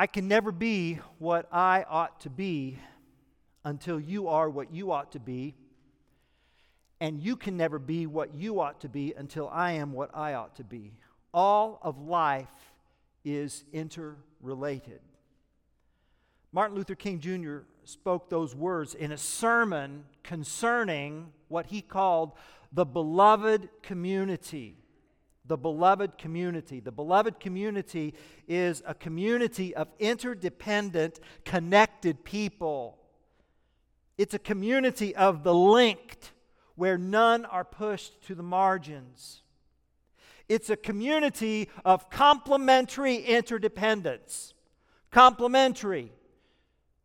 I can never be what I ought to be until you are what you ought to be. And you can never be what you ought to be until I am what I ought to be. All of life is interrelated. Martin Luther King Jr. spoke those words in a sermon concerning what he called the beloved community. The beloved community. The beloved community is a community of interdependent, connected people. It's a community of the linked, where none are pushed to the margins. It's a community of complementary interdependence. Complementary.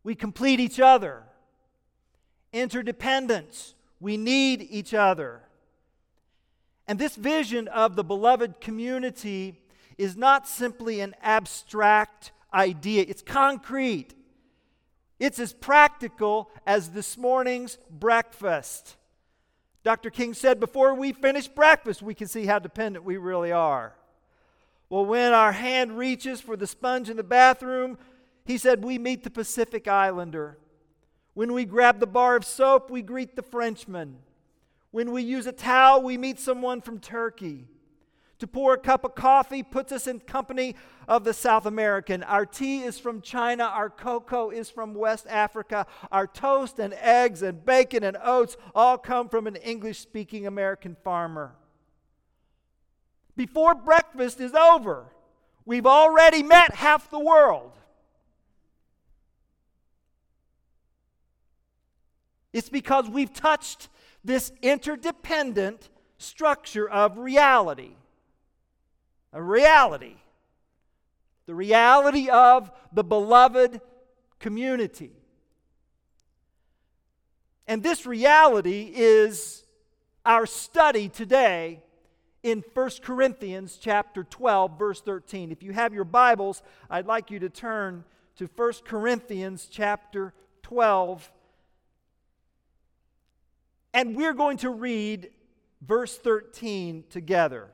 We complete each other. Interdependence. We need each other. And this vision of the beloved community is not simply an abstract idea, it's concrete. It's as practical as this morning's breakfast. Dr. King said, before we finish breakfast, we can see how dependent we really are. Well, when our hand reaches for the sponge in the bathroom, he said, we meet the Pacific Islander. When we grab the bar of soap, we greet the Frenchman. When we use a towel, we meet someone from Turkey. To pour a cup of coffee puts us in company of the South American. Our tea is from China. Our cocoa is from West Africa. Our toast and eggs and bacon and oats all come from an English speaking American farmer. Before breakfast is over, we've already met half the world. It's because we've touched this interdependent structure of reality. A reality. The reality of the beloved community. And this reality is our study today in 1 Corinthians chapter 12 verse 13. If you have your Bibles, I'd like you to turn to 1 Corinthians chapter 12 and we're going to read verse 13 together.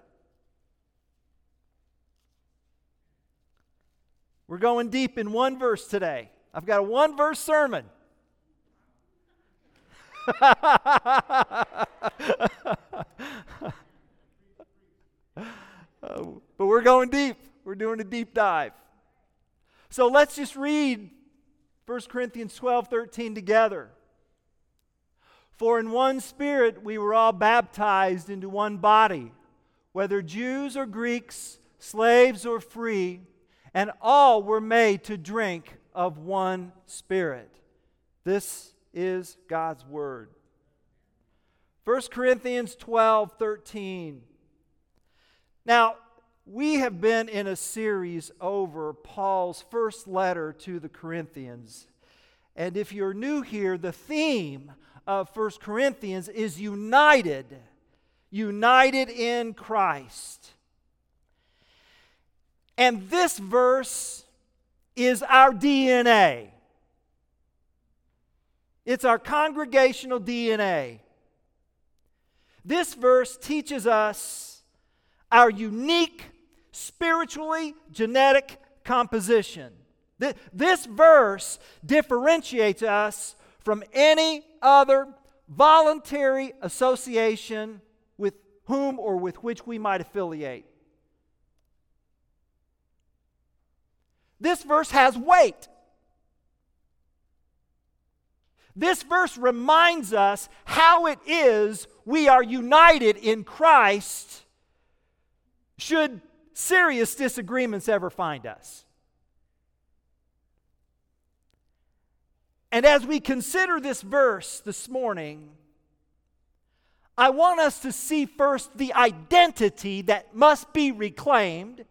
We're going deep in one verse today. I've got a one verse sermon. but we're going deep. We're doing a deep dive. So let's just read 1 Corinthians 12 13 together. For in one spirit we were all baptized into one body, whether Jews or Greeks, slaves or free, and all were made to drink of one spirit. This is God's word. 1 Corinthians 12 13. Now, we have been in a series over Paul's first letter to the Corinthians. And if you're new here, the theme of First Corinthians is united, united in Christ. And this verse is our DNA. It's our congregational DNA. This verse teaches us our unique spiritually genetic composition. This verse differentiates us from any other voluntary association with whom or with which we might affiliate. This verse has weight. This verse reminds us how it is we are united in Christ should serious disagreements ever find us. And as we consider this verse this morning, I want us to see first the identity that must be reclaimed.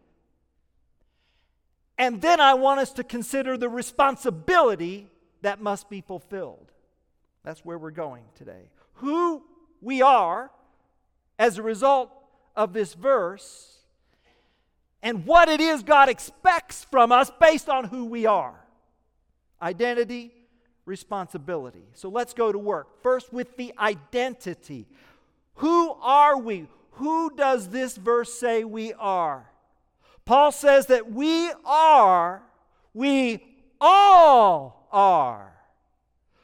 And then I want us to consider the responsibility that must be fulfilled. That's where we're going today. Who we are as a result of this verse, and what it is God expects from us based on who we are. Identity, responsibility. So let's go to work. First, with the identity. Who are we? Who does this verse say we are? Paul says that we are, we all are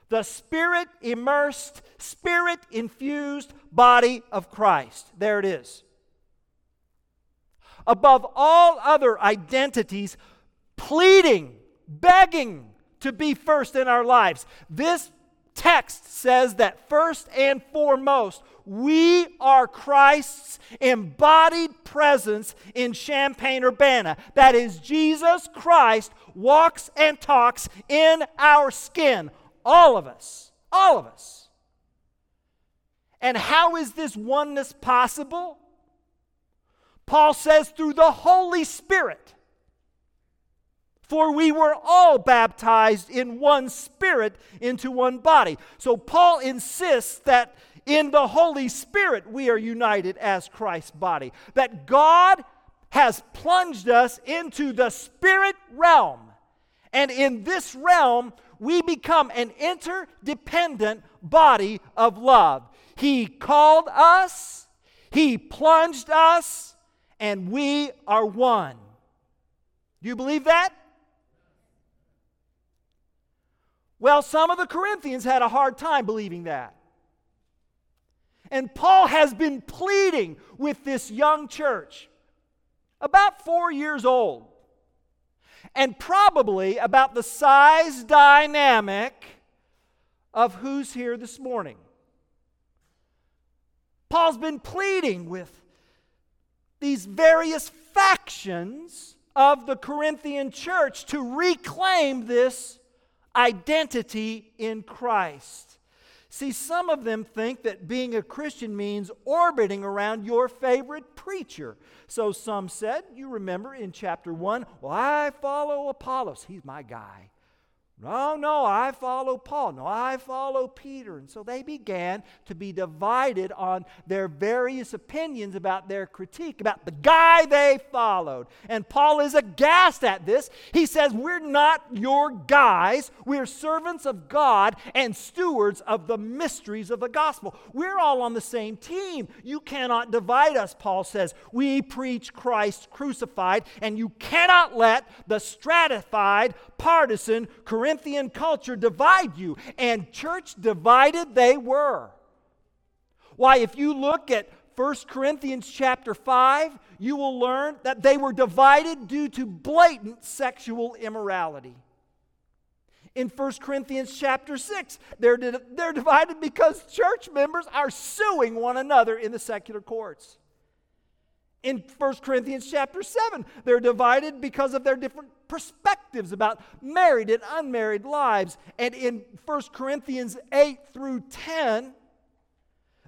the spirit immersed, spirit infused body of Christ. There it is. Above all other identities, pleading, begging to be first in our lives. This text says that first and foremost, we are Christ's embodied presence in Champaign Urbana. That is, Jesus Christ walks and talks in our skin. All of us. All of us. And how is this oneness possible? Paul says through the Holy Spirit. For we were all baptized in one spirit into one body. So Paul insists that in the Holy Spirit we are united as Christ's body. That God has plunged us into the spirit realm. And in this realm, we become an interdependent body of love. He called us, He plunged us, and we are one. Do you believe that? Well, some of the Corinthians had a hard time believing that. And Paul has been pleading with this young church, about four years old, and probably about the size dynamic of who's here this morning. Paul's been pleading with these various factions of the Corinthian church to reclaim this identity in Christ. See, some of them think that being a Christian means orbiting around your favorite preacher. So some said, you remember in chapter 1, well, I follow Apollos. He's my guy. No, no, I follow Paul. No, I follow Peter. And so they began to be divided on their various opinions about their critique, about the guy they followed. And Paul is aghast at this. He says, We're not your guys. We're servants of God and stewards of the mysteries of the gospel. We're all on the same team. You cannot divide us, Paul says. We preach Christ crucified, and you cannot let the stratified, partisan, culture divide you. And church divided they were. Why, if you look at 1 Corinthians chapter 5, you will learn that they were divided due to blatant sexual immorality. In 1 Corinthians chapter 6, they're, they're divided because church members are suing one another in the secular courts. In 1 Corinthians chapter 7, they're divided because of their different perspectives about married and unmarried lives. And in 1 Corinthians 8 through 10,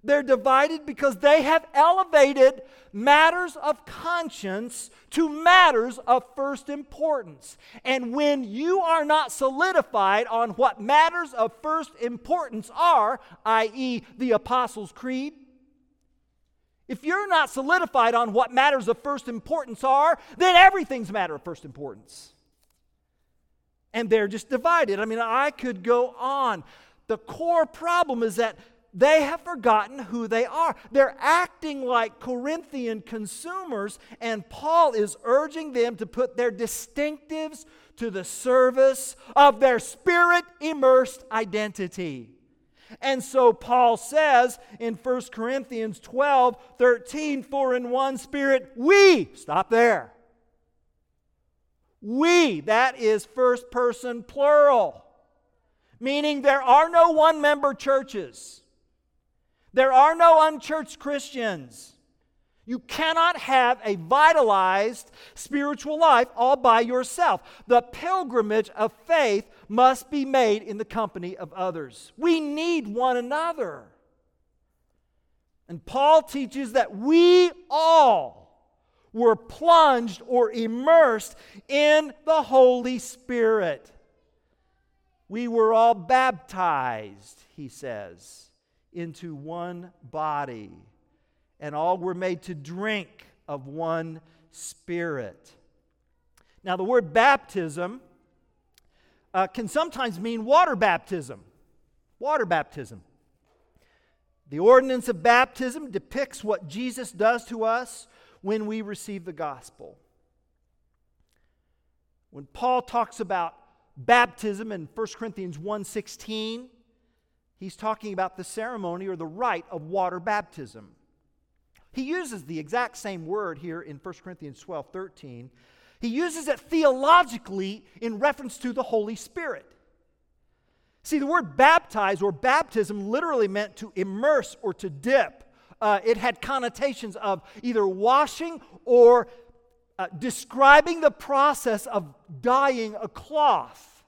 they're divided because they have elevated matters of conscience to matters of first importance. And when you are not solidified on what matters of first importance are, i.e., the Apostles' Creed, if you're not solidified on what matters of first importance are, then everything's a matter of first importance. And they're just divided. I mean, I could go on. The core problem is that they have forgotten who they are. They're acting like Corinthian consumers, and Paul is urging them to put their distinctives to the service of their spirit immersed identity. And so Paul says in 1 Corinthians 12 13, for in one spirit we, stop there. We, that is first person plural, meaning there are no one member churches, there are no unchurched Christians. You cannot have a vitalized spiritual life all by yourself. The pilgrimage of faith must be made in the company of others. We need one another. And Paul teaches that we all were plunged or immersed in the Holy Spirit. We were all baptized, he says, into one body and all were made to drink of one spirit. Now, the word baptism uh, can sometimes mean water baptism. Water baptism. The ordinance of baptism depicts what Jesus does to us when we receive the gospel. When Paul talks about baptism in 1 Corinthians 1:16, he's talking about the ceremony or the rite of water baptism. He uses the exact same word here in 1 Corinthians 12 13. He uses it theologically in reference to the Holy Spirit. See, the word baptize or baptism literally meant to immerse or to dip. Uh, it had connotations of either washing or uh, describing the process of dyeing a cloth.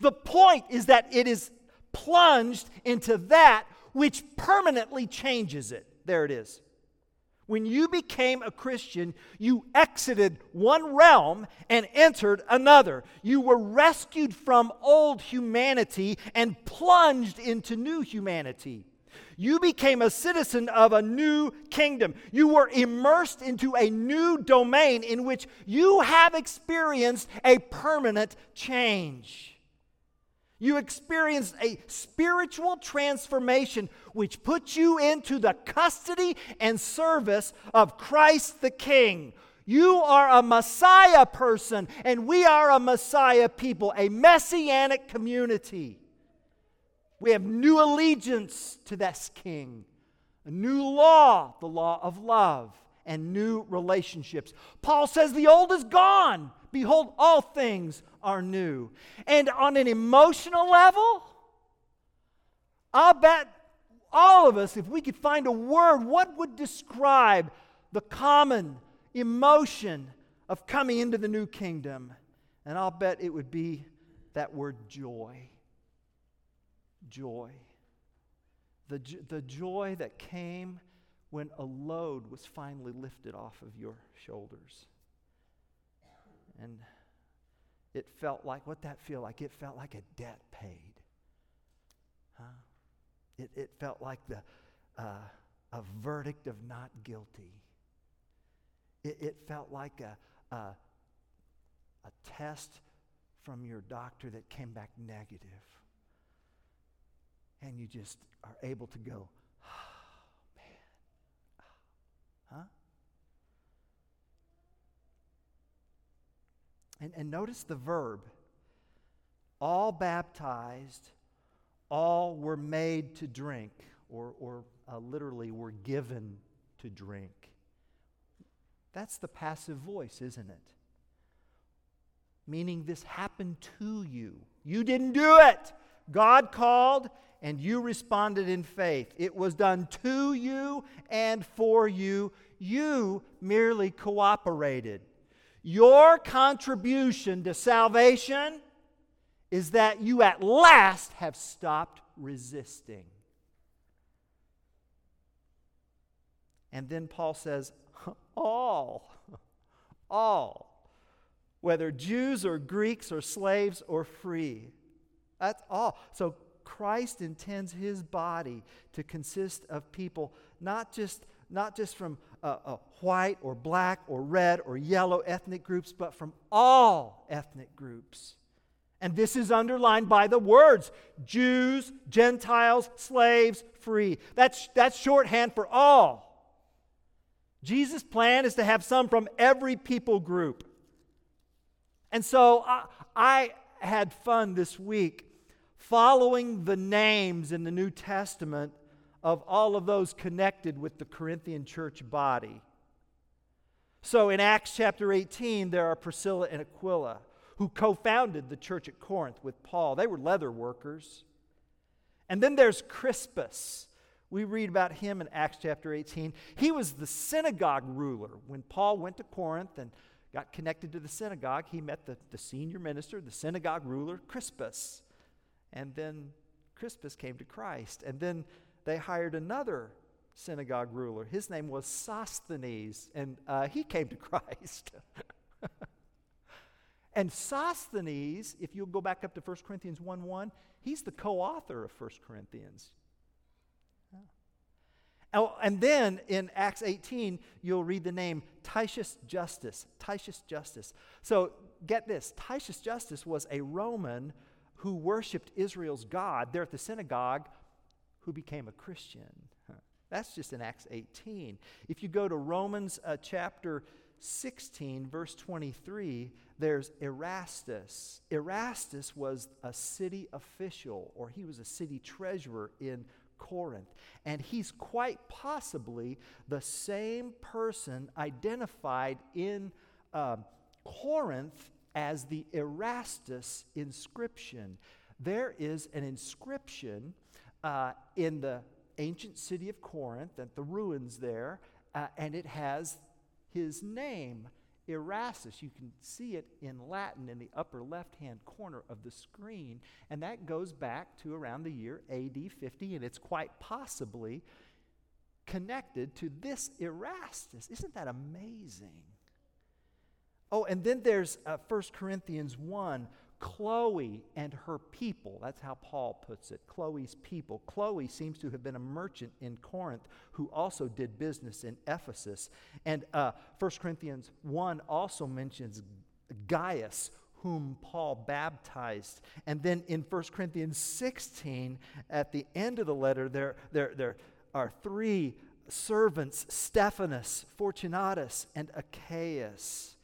The point is that it is plunged into that which permanently changes it. There it is. When you became a Christian, you exited one realm and entered another. You were rescued from old humanity and plunged into new humanity. You became a citizen of a new kingdom. You were immersed into a new domain in which you have experienced a permanent change. You experienced a spiritual transformation which puts you into the custody and service of Christ the King. You are a Messiah person, and we are a Messiah people, a messianic community. We have new allegiance to this king, a new law, the law of love, and new relationships. Paul says the old is gone. Behold, all things are new. And on an emotional level, I'll bet all of us, if we could find a word, what would describe the common emotion of coming into the new kingdom? And I'll bet it would be that word joy joy. The, the joy that came when a load was finally lifted off of your shoulders. And it felt like, what that feel like? It felt like a debt paid. Huh? It, it felt like the, uh, a verdict of not guilty. It, it felt like a, a, a test from your doctor that came back negative and you just are able to go, oh, man. Huh? And, and notice the verb all baptized, all were made to drink, or, or uh, literally were given to drink. That's the passive voice, isn't it? Meaning this happened to you. You didn't do it. God called and you responded in faith. It was done to you and for you. You merely cooperated. Your contribution to salvation is that you at last have stopped resisting. And then Paul says, all, all, whether Jews or Greeks or slaves or free. That's all. So Christ intends his body to consist of people not just, not just from uh, uh, white or black or red or yellow ethnic groups, but from all ethnic groups. And this is underlined by the words Jews, Gentiles, slaves, free. That's, that's shorthand for all. Jesus' plan is to have some from every people group. And so I, I had fun this week following the names in the New Testament of all of those connected with the Corinthian church body. So in Acts chapter 18, there are Priscilla and Aquila who co founded the church at Corinth with Paul. They were leather workers. And then there's Crispus. We read about him in Acts chapter 18. He was the synagogue ruler. When Paul went to Corinth and got connected to the synagogue, he met the, the senior minister, the synagogue ruler, Crispus. And then Crispus came to Christ. And then they hired another synagogue ruler. His name was Sosthenes, and uh, he came to Christ. and Sosthenes, if you'll go back up to 1 Corinthians 1 1, he's the co author of 1 Corinthians. Oh, and then in Acts 18, you'll read the name Titius Justus. Titius Justus. So get this Titius Justus was a Roman who worshiped Israel's God there at the synagogue who became a Christian. That's just in Acts 18. If you go to Romans uh, chapter 16, verse 23, there's Erastus. Erastus was a city official, or he was a city treasurer in Corinth. And he's quite possibly the same person identified in um, Corinth as the Erastus inscription. There is an inscription uh, in the ancient city of Corinth, at the ruins there, uh, and it has his name, Erastus. You can see it in Latin in the upper left hand corner of the screen, and that goes back to around the year AD 50, and it's quite possibly connected to this Erastus. Isn't that amazing? Oh, and then there's uh, 1 Corinthians 1 Chloe and her people. That's how Paul puts it. Chloe's people. Chloe seems to have been a merchant in Corinth who also did business in Ephesus. And uh, 1 Corinthians 1 also mentions Gaius, whom Paul baptized. And then in 1 Corinthians 16, at the end of the letter, there, there, there are three servants Stephanus, Fortunatus, and Achaicus.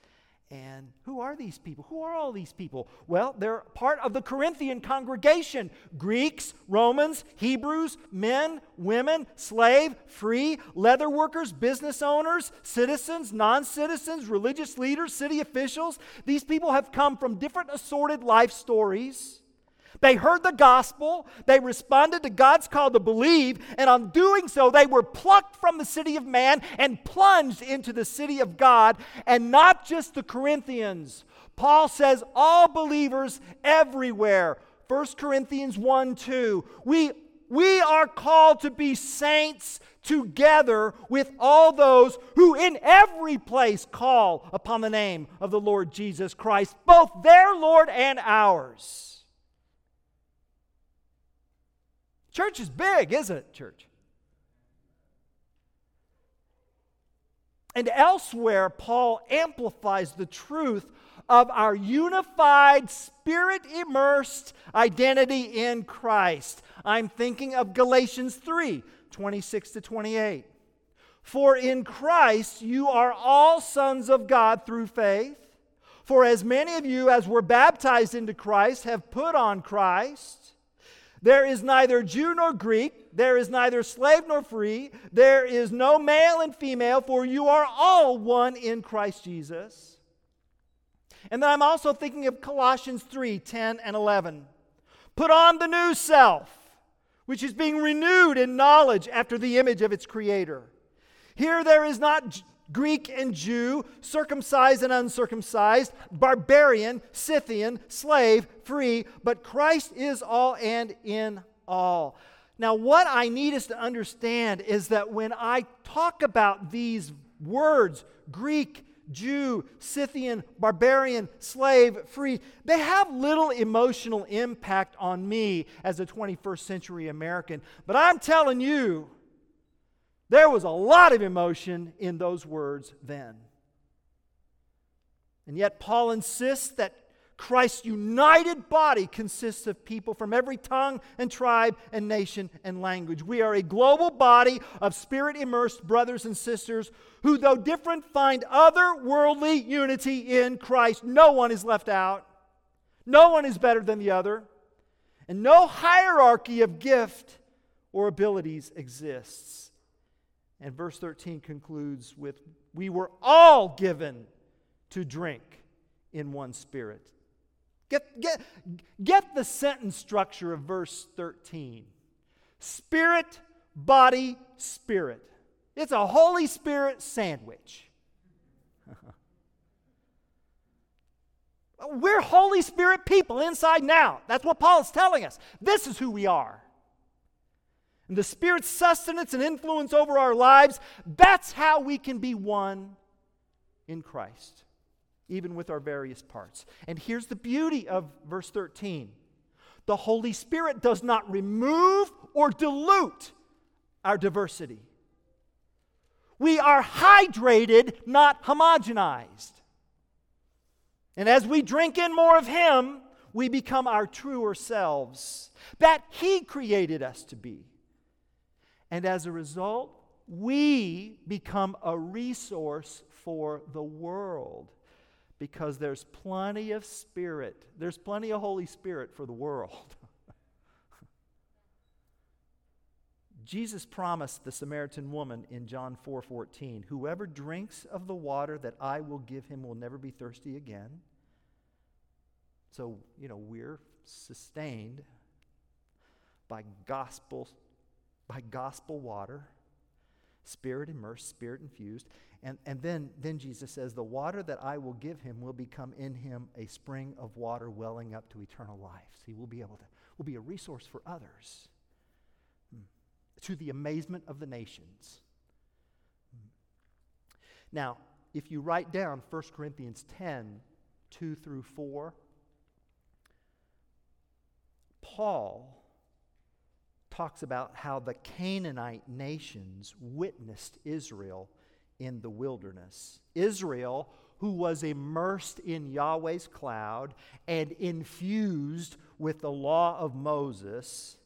And who are these people? Who are all these people? Well, they're part of the Corinthian congregation Greeks, Romans, Hebrews, men, women, slave, free, leather workers, business owners, citizens, non citizens, religious leaders, city officials. These people have come from different assorted life stories they heard the gospel, they responded to God's call to believe, and on doing so, they were plucked from the city of man and plunged into the city of God, and not just the Corinthians. Paul says, all believers everywhere. 1 Corinthians 1 2. We, we are called to be saints together with all those who in every place call upon the name of the Lord Jesus Christ, both their Lord and ours. Church is big, isn't it, church? And elsewhere, Paul amplifies the truth of our unified, spirit immersed identity in Christ. I'm thinking of Galatians 3 26 to 28. For in Christ you are all sons of God through faith. For as many of you as were baptized into Christ have put on Christ. There is neither Jew nor Greek, there is neither slave nor free, there is no male and female, for you are all one in Christ Jesus. And then I'm also thinking of Colossians 3 10 and 11. Put on the new self, which is being renewed in knowledge after the image of its creator. Here there is not Greek and Jew, circumcised and uncircumcised, barbarian, Scythian, slave, free, but Christ is all and in all. Now, what I need us to understand is that when I talk about these words, Greek, Jew, Scythian, barbarian, slave, free, they have little emotional impact on me as a 21st century American. But I'm telling you, there was a lot of emotion in those words then. And yet, Paul insists that Christ's united body consists of people from every tongue and tribe and nation and language. We are a global body of spirit immersed brothers and sisters who, though different, find otherworldly unity in Christ. No one is left out, no one is better than the other, and no hierarchy of gift or abilities exists. And verse 13 concludes with We were all given to drink in one spirit. Get, get, get the sentence structure of verse 13 Spirit, body, spirit. It's a Holy Spirit sandwich. We're Holy Spirit people inside now. That's what Paul is telling us. This is who we are. And the Spirit's sustenance and influence over our lives, that's how we can be one in Christ, even with our various parts. And here's the beauty of verse 13 the Holy Spirit does not remove or dilute our diversity. We are hydrated, not homogenized. And as we drink in more of Him, we become our truer selves that He created us to be. And as a result, we become a resource for the world because there's plenty of Spirit. There's plenty of Holy Spirit for the world. Jesus promised the Samaritan woman in John 4 14, Whoever drinks of the water that I will give him will never be thirsty again. So, you know, we're sustained by gospel, by gospel water, spirit immersed, spirit infused. And, and then, then Jesus says, The water that I will give him will become in him a spring of water welling up to eternal life. So he will be able to, will be a resource for others hmm. to the amazement of the nations. Hmm. Now, if you write down 1 Corinthians 10 2 through 4, Paul talks about how the Canaanite nations witnessed Israel in the wilderness. Israel, who was immersed in Yahweh's cloud and infused with the law of Moses,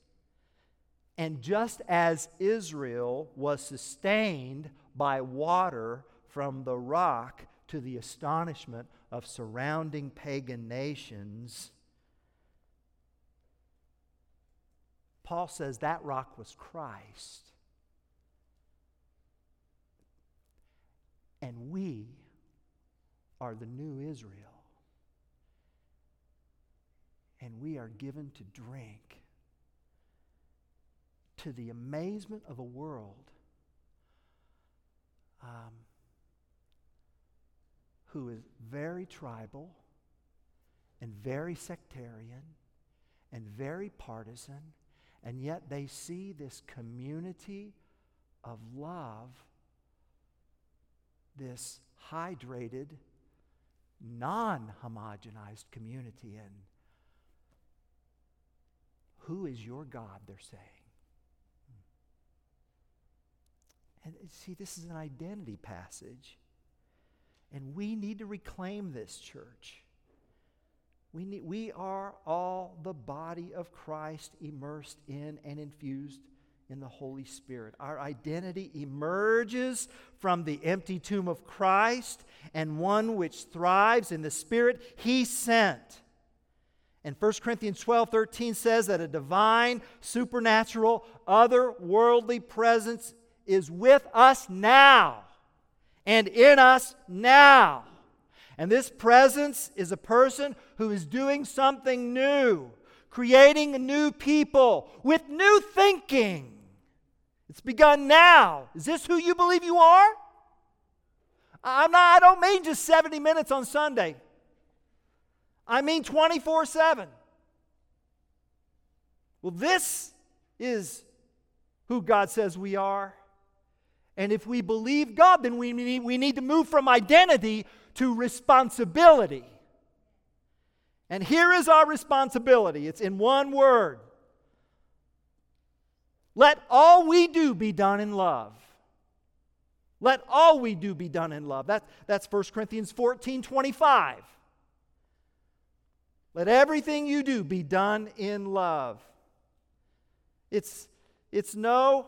and just as Israel was sustained by water from the rock to the astonishment of surrounding pagan nations, Paul says that rock was Christ. And we are the new Israel. And we are given to drink to the amazement of a world um, who is very tribal and very sectarian and very partisan, and yet they see this community of love, this hydrated, non homogenized community. And who is your God, they're saying? And uh, see, this is an identity passage. And we need to reclaim this church. We, need, we are all the body of Christ immersed in and infused in the Holy Spirit. Our identity emerges from the empty tomb of Christ and one which thrives in the Spirit He sent. And 1 Corinthians 12 13 says that a divine, supernatural, otherworldly presence is with us now and in us now. And this presence is a person who is doing something new, creating new people with new thinking. It's begun now. Is this who you believe you are? I'm not, I don't mean just 70 minutes on Sunday. I mean 24 7. Well, this is who God says we are. And if we believe God, then we need, we need to move from identity to responsibility. And here is our responsibility it's in one word let all we do be done in love. Let all we do be done in love. That, that's 1 Corinthians 14 25. Let everything you do be done in love. It's, it's no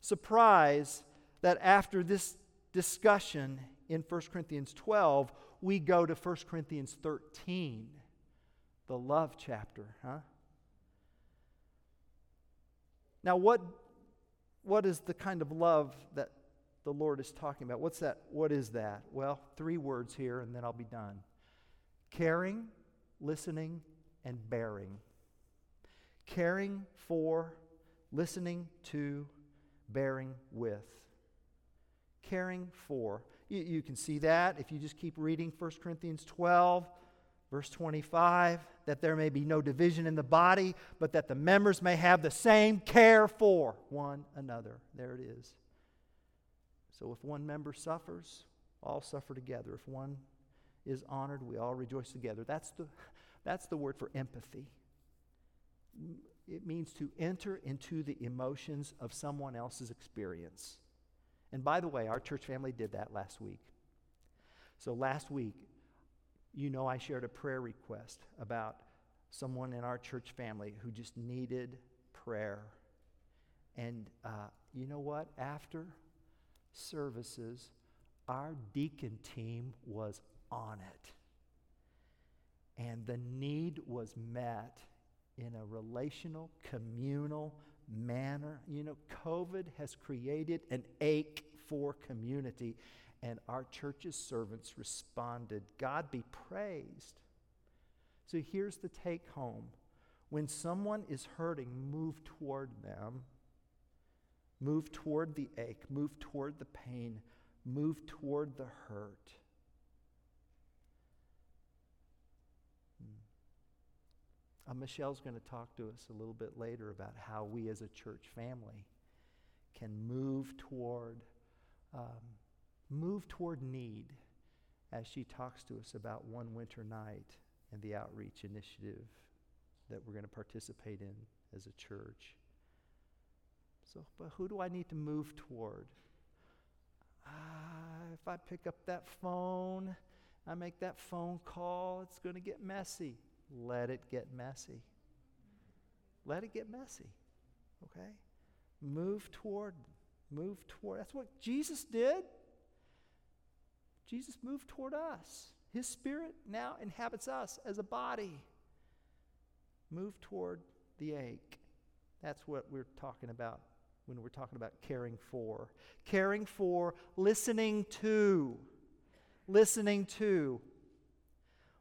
surprise that after this discussion in 1 Corinthians 12, we go to 1 Corinthians 13, the love chapter, huh? Now, what, what is the kind of love that the Lord is talking about? What's that? What is that? Well, three words here, and then I'll be done caring, listening, and bearing. Caring for, listening to, bearing with caring for. You, you can see that if you just keep reading 1 Corinthians 12, verse 25, that there may be no division in the body, but that the members may have the same care for one another. There it is. So if one member suffers, all suffer together. If one is honored, we all rejoice together. That's the, that's the word for empathy. It means to enter into the emotions of someone else's experience. And by the way, our church family did that last week. So last week, you know, I shared a prayer request about someone in our church family who just needed prayer. And uh, you know what? After services, our deacon team was on it. And the need was met in a relational, communal manner. You know, COVID has created an ache for community, and our church's servants responded. God be praised. So here's the take home when someone is hurting, move toward them. Move toward the ache, move toward the pain, move toward the hurt. Uh, Michelle's going to talk to us a little bit later about how we as a church family can move toward um, move toward need as she talks to us about one winter night and the outreach initiative that we're going to participate in as a church. So, but who do I need to move toward? Uh, if I pick up that phone, I make that phone call, it's going to get messy. Let it get messy. Let it get messy. Okay? Move toward, move toward. That's what Jesus did. Jesus moved toward us. His spirit now inhabits us as a body. Move toward the ache. That's what we're talking about when we're talking about caring for. Caring for, listening to. Listening to.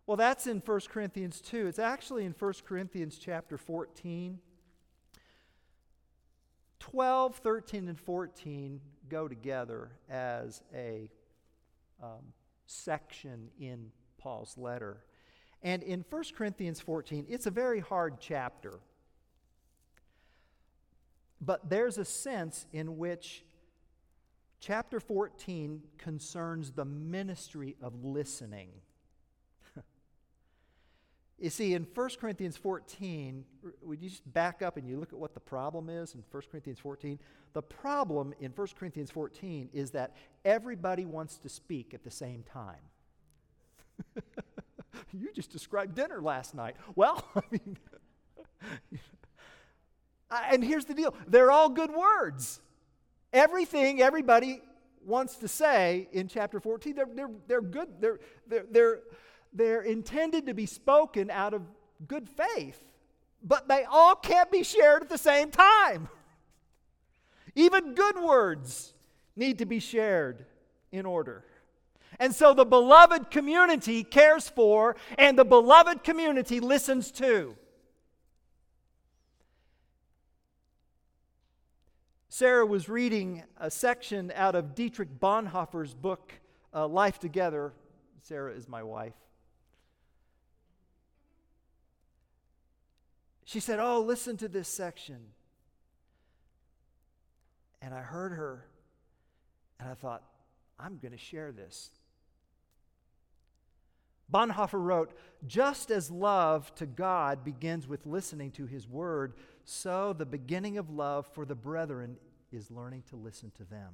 Well, that's in 1 Corinthians 2. It's actually in 1 Corinthians chapter 14. 12, 13, and 14 go together as a um, section in Paul's letter. And in 1 Corinthians 14, it's a very hard chapter. But there's a sense in which chapter 14 concerns the ministry of listening. You see, in 1 Corinthians 14, would you just back up and you look at what the problem is in 1 Corinthians 14? The problem in 1 Corinthians 14 is that everybody wants to speak at the same time. you just described dinner last night. Well, I mean, and here's the deal they're all good words. Everything everybody wants to say in chapter 14, they're, they're, they're good. They're, they're, they're, they're intended to be spoken out of good faith, but they all can't be shared at the same time. Even good words need to be shared in order. And so the beloved community cares for, and the beloved community listens to. Sarah was reading a section out of Dietrich Bonhoeffer's book, uh, Life Together. Sarah is my wife. She said, Oh, listen to this section. And I heard her, and I thought, I'm going to share this. Bonhoeffer wrote, Just as love to God begins with listening to His word, so the beginning of love for the brethren is learning to listen to them.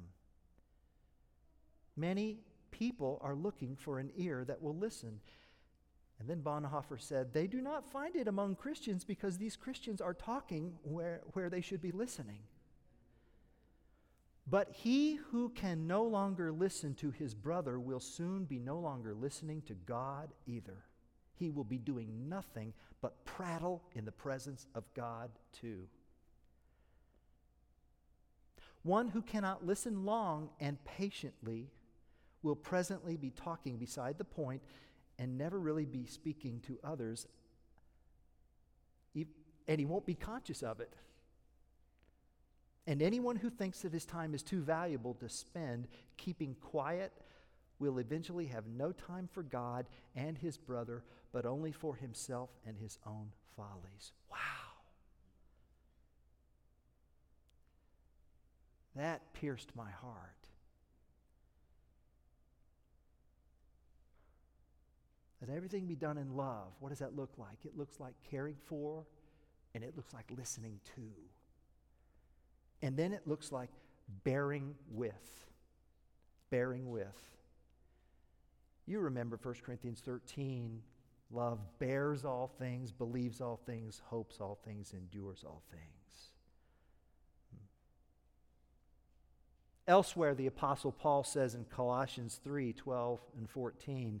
Many people are looking for an ear that will listen. And then Bonhoeffer said, They do not find it among Christians because these Christians are talking where, where they should be listening. But he who can no longer listen to his brother will soon be no longer listening to God either. He will be doing nothing but prattle in the presence of God too. One who cannot listen long and patiently will presently be talking beside the point and never really be speaking to others, and he won't be conscious of it. And anyone who thinks that his time is too valuable to spend keeping quiet will eventually have no time for God and his brother, but only for himself and his own follies. Wow. That pierced my heart. That everything be done in love. What does that look like? It looks like caring for, and it looks like listening to. And then it looks like bearing with. Bearing with. You remember 1 Corinthians 13 love bears all things, believes all things, hopes all things, endures all things. Hmm. Elsewhere, the Apostle Paul says in Colossians 3 12 and 14,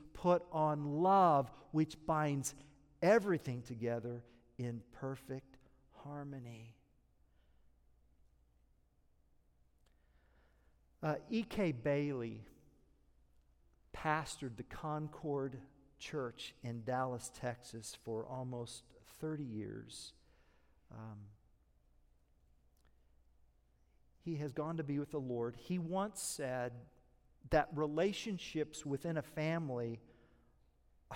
put on love, which binds everything together in perfect harmony. Uh, E.K. Bailey pastored the Concord Church in Dallas, Texas for almost 30 years. Um, he has gone to be with the Lord. He once said that relationships within a family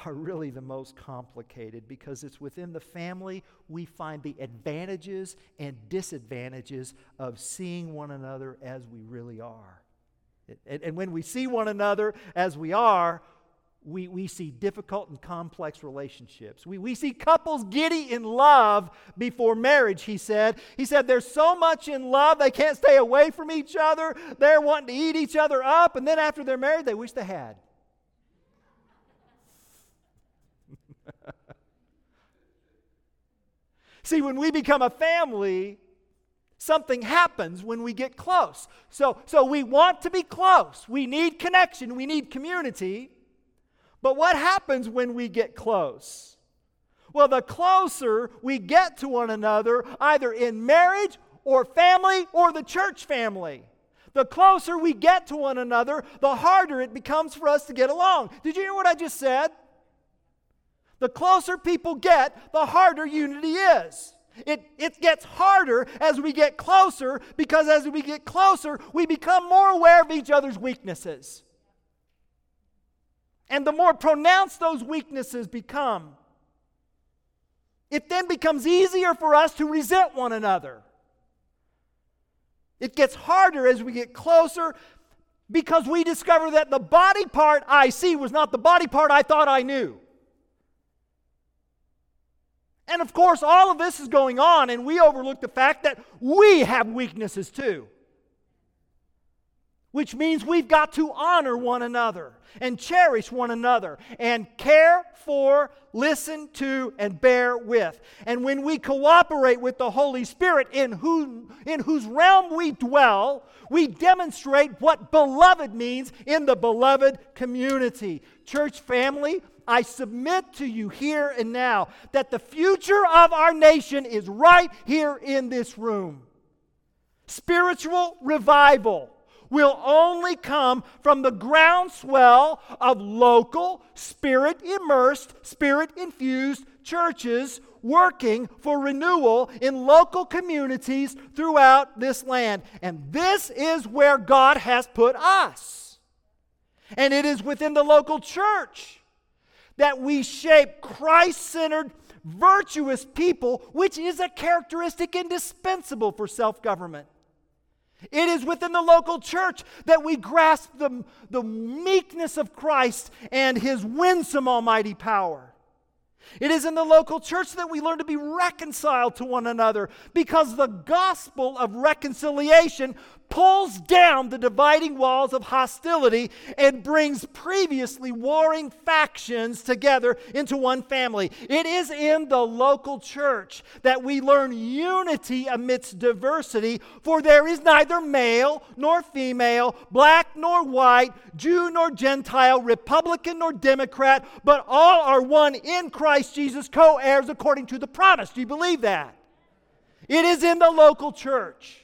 are really the most complicated because it's within the family we find the advantages and disadvantages of seeing one another as we really are. And, and when we see one another as we are, we, we see difficult and complex relationships. We, we see couples giddy in love before marriage, he said. He said, There's so much in love, they can't stay away from each other. They're wanting to eat each other up. And then after they're married, they wish they had. See, when we become a family, something happens when we get close. So, so we want to be close. We need connection. We need community. But what happens when we get close? Well, the closer we get to one another, either in marriage or family or the church family, the closer we get to one another, the harder it becomes for us to get along. Did you hear what I just said? The closer people get, the harder unity is. It, it gets harder as we get closer because as we get closer, we become more aware of each other's weaknesses. And the more pronounced those weaknesses become, it then becomes easier for us to resent one another. It gets harder as we get closer because we discover that the body part I see was not the body part I thought I knew. And of course, all of this is going on, and we overlook the fact that we have weaknesses too which means we've got to honor one another and cherish one another and care for, listen to, and bear with. And when we cooperate with the Holy Spirit in, who, in whose realm we dwell, we demonstrate what beloved means in the beloved community. Church family, I submit to you here and now that the future of our nation is right here in this room. Spiritual revival will only come from the groundswell of local, spirit immersed, spirit infused churches working for renewal in local communities throughout this land. And this is where God has put us. And it is within the local church that we shape Christ centered, virtuous people, which is a characteristic indispensable for self government. It is within the local church that we grasp the, the meekness of Christ and his winsome almighty power. It is in the local church that we learn to be reconciled to one another because the gospel of reconciliation pulls down the dividing walls of hostility and brings previously warring factions together into one family. It is in the local church that we learn unity amidst diversity, for there is neither male nor female, black nor white, Jew nor Gentile, Republican nor Democrat, but all are one in Christ Jesus, co heirs according to the promise. Do you believe that? It is in the local church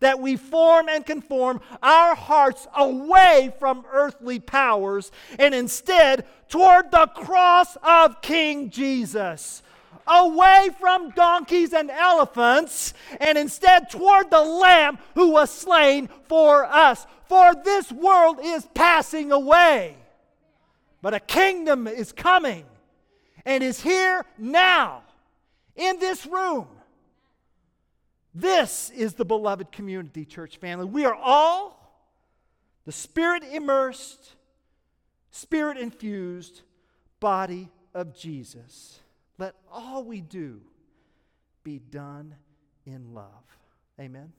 that we form and conform our hearts away from earthly powers and instead toward the cross of King Jesus. Away from donkeys and elephants, and instead toward the Lamb who was slain for us. For this world is passing away, but a kingdom is coming and is here now in this room. This is the beloved community church family. We are all the spirit immersed, spirit infused body of Jesus. Let all we do be done in love. Amen.